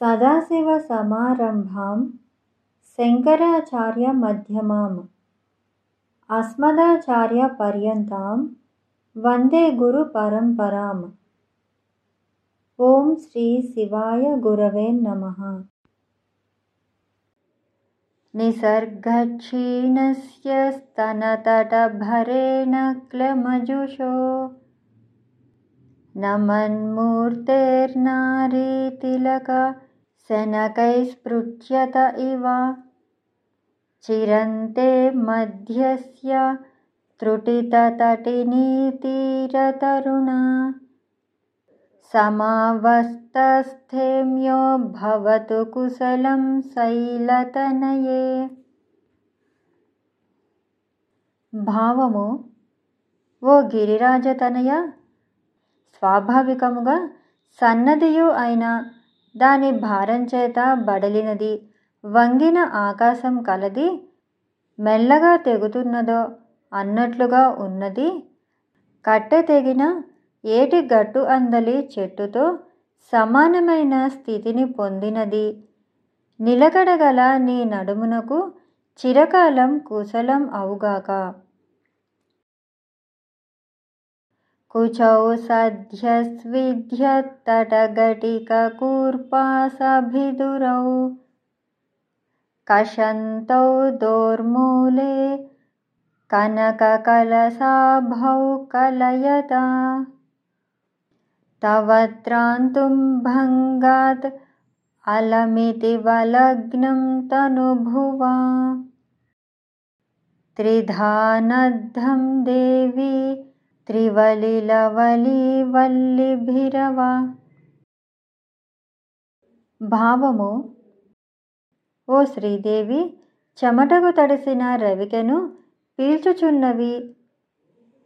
सदाशिवसमारम्भां शङ्कराचार्यमध्यमाम् अस्मदाचार्यपर्यन्तां वन्दे गुरुपरम्पराम्। ॐ श्री शिवाय गुरवे नमः। निसर्गक्षीणस्य स्तनतटभरेण क्लमजुषो। नमन्मूर्तेर्नारीतिलक शनकैस्पृच्छ्यत इव चिरन्ते मध्यस्य त्रुटिततटिनीतीरतरुणा समावस्थस्थेम्यो भवतु कुशलं శైలతనయే భావము ఓ గిరిరాజతనయ స్వాభావికముగా సన్నదియు అయిన దాని భారం చేత బడలినది. వంగిన ఆకాశం కలది. మెల్లగా తెగుతున్నదో అన్నట్లుగా ఉన్నది. కట్టె తెగిన ఏటి గట్టు అందలి చెట్టుతో సమానమైన స్థితిని పొందినది. నిలకడగల నీ నడుమునకు చిరకాలం కుశలం అవుగాక. कुचौ सध्यस्विध्यत्तटघटिककूर्पासभिदुरौ कषन्तौ दोर्मूले कनककलसाभौ कलयता। तव त्रान्तुं भङ्गात् अलमिति वलग्नं तनुभुवा। त्रिधानद्धं देवी త్రివలిలవలివల్లిభిరవ భావము ఓ శ్రీదేవి చెమటకు తడిసిన రవికను పీల్చుచున్నవి.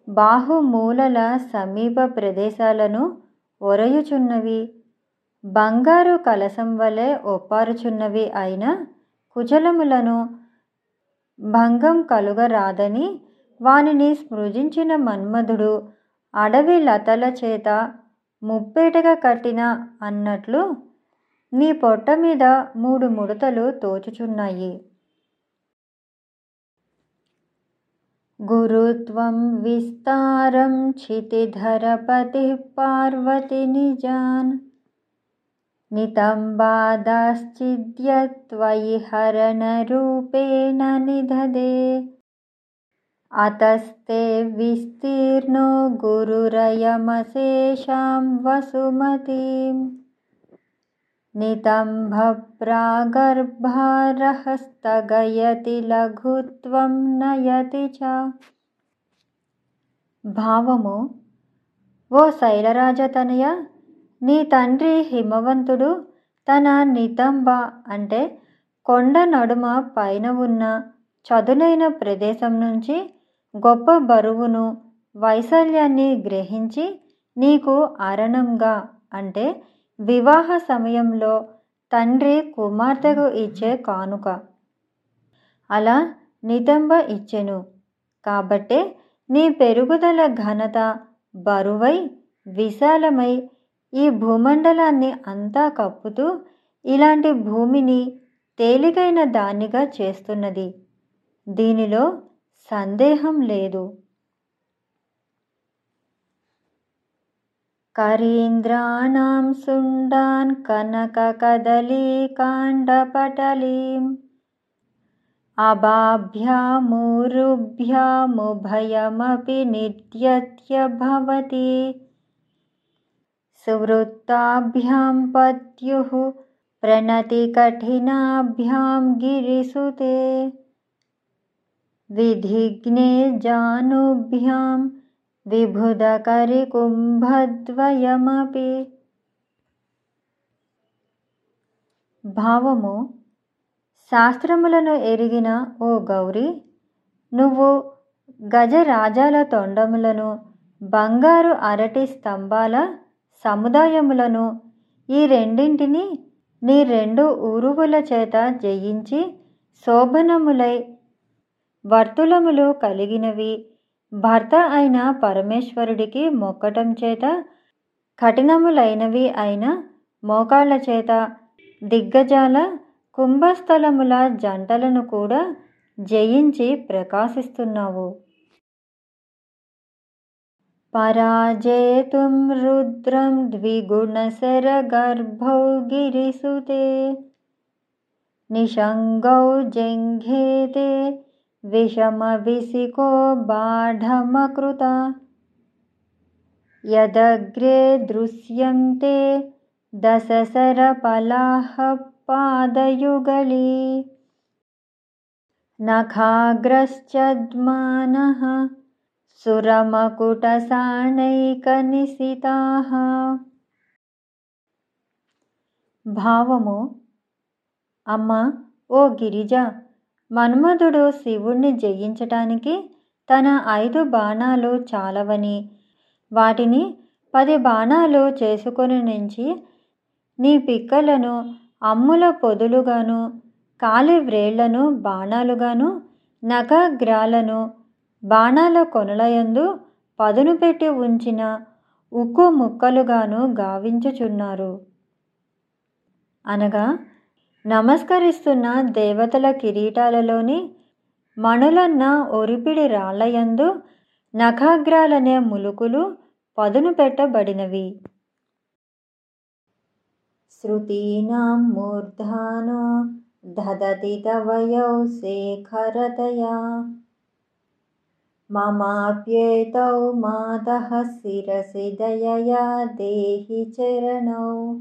బాహుమూలల సమీప ప్రదేశాలను ఒరయుచున్నవి. బంగారు కలసం వలె ఒప్పారుచున్నవి అయిన కుచలములను భంగం కలుగరాదని వానిని స్మృజించిన మన్మధుడు అడవి లతల చేత ముప్పేటగా కట్టిన అన్నట్లు నీ పొట్ట మీద మూడు ముడతలు తోచుచున్నాయి. గురుత్వం విస్తారం క్షితిధరపతి పార్వతి నిజాన్. నితంబాదాశ్చిద్యత్వయి హరణరూపేణ నిధదే. अतस्ते विस्तीर्णो गुरुरयमशेषां वसुमतीं नितम्भप्रागर्भारहस्तगयति लघुत्वं नयति च భావము ఓ శైలరాజతనయ నీ తండ్రి హిమవంతుడు తన నితంబ అంటే కొండ నడుమ పైన ఉన్న చదునైన ప్రదేశం నుంచి గొప్ప బరువును వైశాల్యాన్ని గ్రహించి నీకు అరణంగా అంటే వివాహ సమయంలో తండ్రి కుమార్తెకు ఇచ్చే కానుక. అలా నితంబ ఇచ్చెను. కాబట్టే నీ పెరుగుదల ఘనత బరువై విశాలమై ఈ భూమండలాన్ని అంతా కప్పుతూ ఇలాంటి భూమిని తేలికైన దానిగా చేస్తున్నది. దీనిలో సందేహం లేదు కరీంద్రాణం సుండాన్ కనక కదలీకాండపటలీం అబాభ్యామూరుభ్యాముభయమపి నిర్యత్య భవతి सुवृत्ताभ्यां पत्युः प्रणतिकठिनाभ्यां गिरिसुते विधिघ्ने जानुभ्यां విభుదకరికుంభద్వయమపి భావము శాస్త్రములను ఎరిగిన ఓ గౌరీ నువ్వు గజరాజాల తొండములను బంగారు అరటి స్తంభాల సముదాయములను ఈ రెండింటిని నీ రెండు ఊరువుల చేత జయించి శోభనములై వర్తులములు కలిగినవి. భర్త అయిన పరమేశ్వరుడికి మొక్కటం చేత కఠినములైనవి అయిన మోకాళ్ళ చేత దిగ్గజాల కుంభస్థలముల జంటలను కూడా జయించి ప్రకాశిస్తున్నావు. పరాజేతుం రుద్రం ద్విగుణశరగర్భౌ గిరిసుతే నిషంగౌ జంఘేతే విషమవిసికో బాఢమకృత యదగ్రే దృశ్యంతే దశసరపలాః పాదయుగళీ నఖాగ్రశ్చద్మానः సురమకుటసాణైకనిశితాः భావము అమ్మ ఓ గిరిజ మన్మధుడు శివుణ్ణి జయించటానికి తన ఐదు బాణాలు చాలవని వాటిని పది బాణాలు చేసుకొని నుంచి నీ పిక్కలను అమ్ముల పొదులుగాను కాలి వ్రేళ్ళను బాణాలుగాను నఖగ్రాలను బాణాల కొనలయందు పదును పెట్టి ఉంచిన ఉక్కు ముక్కలుగాను గావించుచున్నారు. అనగా నమస్కరిస్తున్న దేవతల కిరీటాలలోని మణులన్న ఒరిపిడి రాళ్ళయందు నఖాగ్రాలనే ములుకులు పదును పెట్టబడినవి. శృతీనాం మూర్ధానో దదతి తవయౌ శేఖరతయా. మమాప్యేతౌ మాతః శిరసి దయయా దేహి చరణౌ.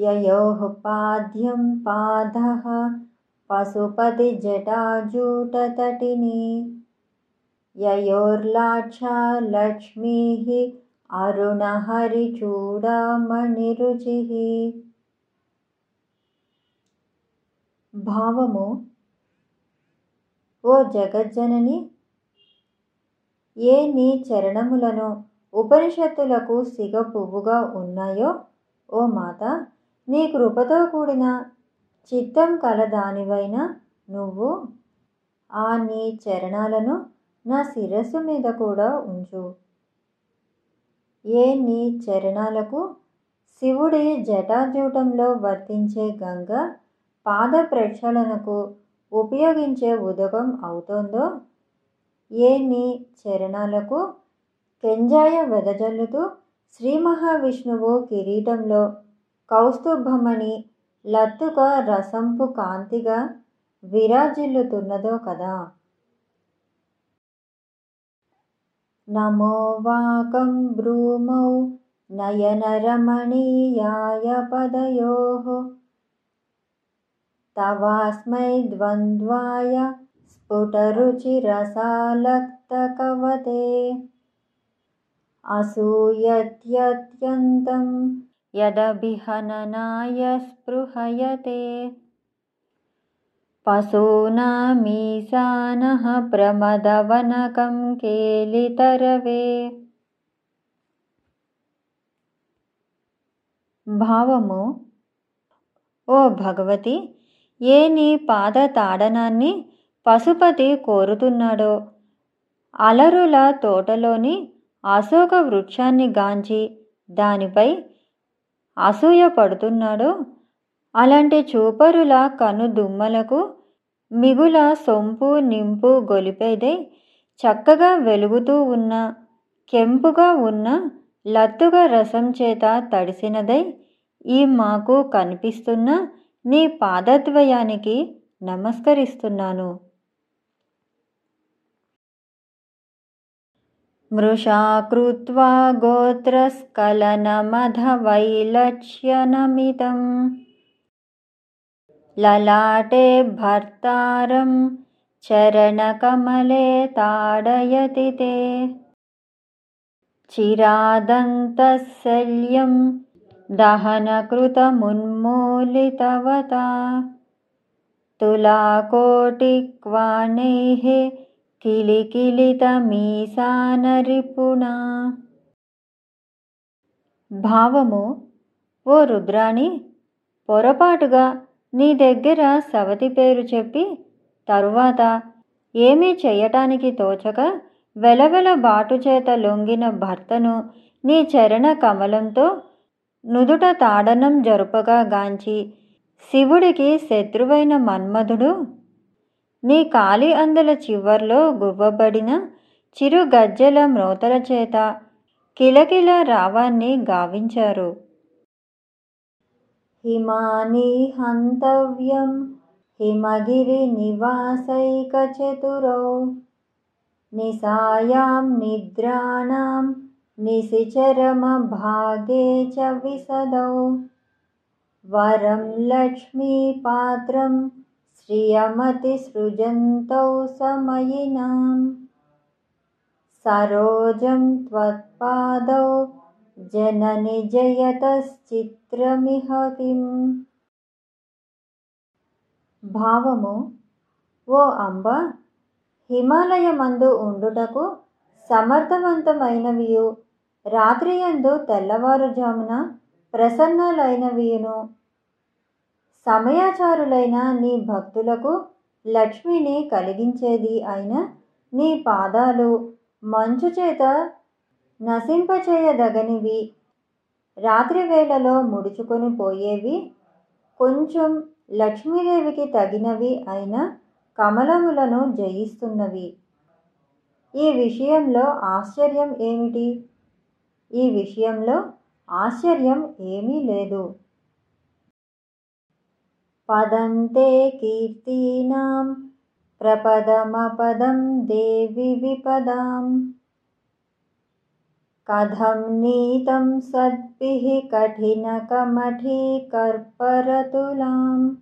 ययोः పాద్యం పాదః पशुपतिजटाजूटतटिनी ययोर्लाक्षा लक्ष्मीः అరుణహరిచూడామణిరుచిः భావము ఓ జగజ్జనని ఏ నీ చరణములను ఉపనిషత్తులకు సిగ పువ్వుగా ఉన్నాయో ఓ మాత నీ కృపతో కూడిన చిత్తం కలదానివైన నువ్వు ఆ నీ చరణాలను నా శిరస్సు మీద కూడా ఉంచు. ఏ నీ చరణాలకు శివుడి జటాజూటంలో వర్తించే గంగ పాద ప్రక్షాళనకు ఉపయోగించే ఉదకం అవుతోందో ఏ నీ చరణాలకు కెంజాయ వెదజల్లుతూ శ్రీ మహావిష్ణువు కిరీటంలో కౌస్తుభమణి లత్తుక రసంపు కాంతిగా విరాజిల్లుతున్నదో కదా నమో వాకం భ్రూమౌ నయనరమణీయాయ పదయోः తవాస్మై ద్వంద్వాయ స్ఫుటరుచిరసాలక్తకవతే అసూయత్యత్యంతం యదభిహననాయ స్పృహయతే పశూనామీశానः ప్రమదవనకం కేలితరవే. భావము ఓ భగవతి ఏ నీ పాద తాడనాన్ని పశుపతి కోరుతున్నాడో? అలరుల తోటలోని అశోక వృక్షాన్ని గాంచి దానిపై అసూయ పడుతున్నాడో. అలాంటి చూపరుల కను దుమ్మలకు మిగుల సొంపు నింపు గొలిపేదై చక్కగా వెలుగుతూ ఉన్న కెంపుగా ఉన్న లత్తుగా రసం చేత తడిసినదై ఈ మాకు కనిపిస్తున్న నీ పాదద్వయానికి నమస్కరిస్తున్నాను. मृषा कृत्वा गोत्रस्खलनमधवैलक्ष्यनमिदम् ललाटे भर्तारं चरणकमले ताडयति ते। चिरादन्तशल्यं दहनकृतमुन्मूलितवता। तुलाकोटिक्वाणैः కిలికిలిత మీసానరిపుణ భావము ఓ రుద్రాణి పొరపాటుగా నీ దగ్గర సవతి పేరు చెప్పి తరువాత ఏమీ చేయటానికి తోచక వెలవెల బాటు చేత లొంగిన భర్తను నీ చరణ కమలంతో నుదుట తాడనం జరుపగా గాంచి శివుడికి శత్రువైన మన్మధుడు నీ కాలి అందల చివర్లో గువ్వబడిన చిరు గజ్జల మ్రోతల చేత కిలకిల రావాన్ని గావించారు. హిమాని హంతవ్యం హిమగిరి నివాసైకచతురౌ నిసాయాం నిద్రాణం నిశిచరమభాగే చ విసదౌ. వరం లక్ష్మీపాత్రం శ్రియమతి समयिनां सरोजं సరోజం త్వత్పాదౌ జనని జయతశ్చిత్రమిహతిం భావము ఓ అంబ హిమాలయమందు ఉండుటకు సమర్థవంతమైనవియు. రాత్రియందు తెల్లవారుజామున ప్రసన్నలైనవియును. సమయాచారులైన నీ భక్తులకు లక్ష్మిని కలిగించేది అయిన నీ పాదాలు మంచు చేత నశింపచేయదగనివి. రాత్రి వేళలో ముడుచుకొని పోయేవి కొంచెం లక్ష్మీదేవికి తగినవి అయిన కమలములను జయిస్తున్నవి. ఈ విషయంలో ఆశ్చర్యం ఏమిటి? ఈ విషయంలో ఆశ్చర్యం ఏమీ లేదు. पदं ते कीर्तीनां प्रपदमपदं देवि विपदाम् कथं नीतं सद्भिः कठिनकमठीकर्परतुलाम्।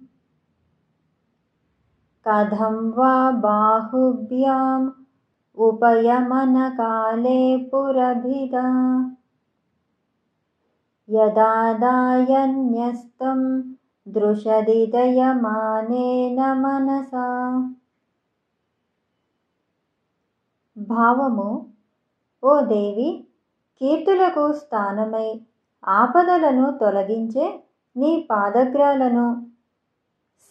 कथं वा बाहुभ्याम् उपयमनकाले पुरभिदा। यदा दायन्यस्तम् దృషదిదయమానేన దృశదిదయమానేన మనసా భావము ఓ దేవి కీర్తులకు స్థానమై ఆపదలను తొలగించే నీ పాదగ్రాలను.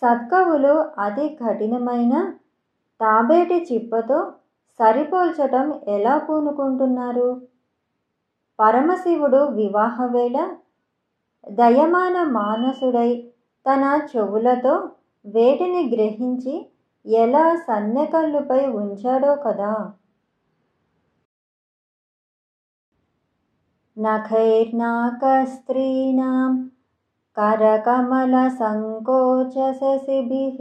సత్కవులు అతి కఠినమైన తాబేటి చిప్పతో సరిపోల్చటం ఎలా పూనుకుంటున్నారు? పరమశివుడు వివాహవేళ దయమాన మానసుడై తన చెవులతో వేటిని గ్రహించి ఎలా సన్నెకల్లుపై ఉంచాడో కదా నఖైర్నాకస్త్రీణాం करकमलसङ्कोचशशिभिः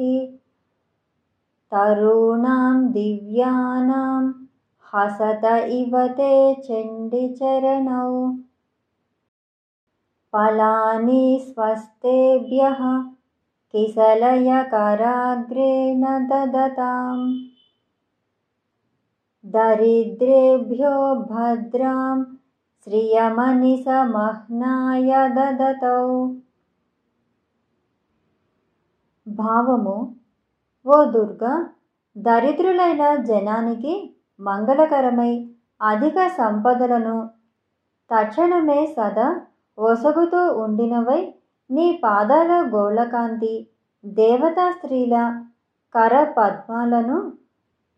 तरूणां दिव्यानां हसत इव ते चण्डिचरणौ फलानि स्वस्तेभ्यः किसलयकराग्रेण ददताम् दरिद्रेभ्यो भद्रां श्रियमनिसमह्नाय ददतौ భావము ఓ దుర్గా దరిద్రులైన జనానికి మంగళకరమై అధిక సంపదలను తక్షణమే సదా ఒసగుతూ ఉండినవై నీ పాదాల గోళకాంతి దేవతా స్త్రీల కర పద్మాలను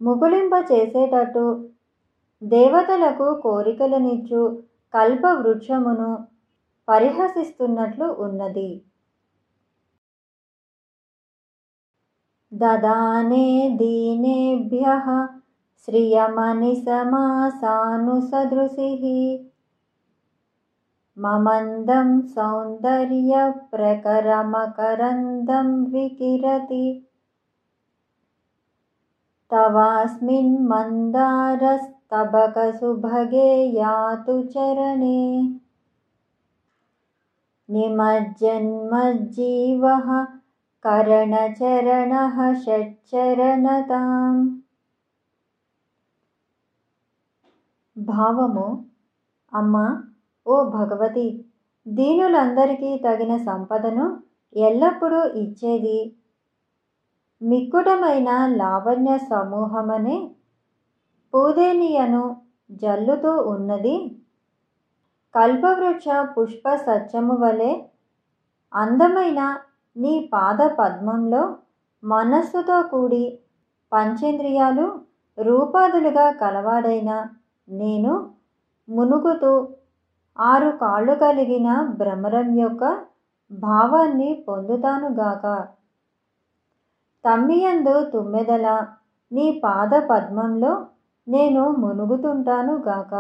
ముగుళింప చేసేటట్టు దేవతలకు కోరికలనిచ్చు కల్పవృక్షమును పరిహసిస్తున్నట్లు ఉన్నది. దదానే దీనేభ్య శ్రియమని సమాసాను సదృశి ममन्दं सौन्दर्यप्रकरमकरन्दं विकिरति तवास्मिन् मन्दारस्तबकसुभगे यातु चरणे निमज्जन्मज्जीवः కరణచరణః షచ్చరణతాం భావము అమ్మా ఓ భగవతి దీనులందరికీ తగిన సంపదను ఎల్లప్పుడూ ఇచ్చేది మిక్కుటమైన లావణ్య సమూహమనే పూదేనియను జల్లుతూ ఉన్నది. కల్పవృక్ష పుష్ప సత్యము వలె అందమైన నీ పాద పద్మంలో మనస్సుతో కూడి పంచేంద్రియాలు రూపాదులుగా కలవాడైన నేను మునుగుతూ ఆరు కాళ్ళు కలిగిన భ్రమరం యొక్క భావాన్ని పొందుతానుగాక తమ్మియందు తుమ్మెదల నీ పాద పద్మంలో నేను మునుగుతుంటాను గాక.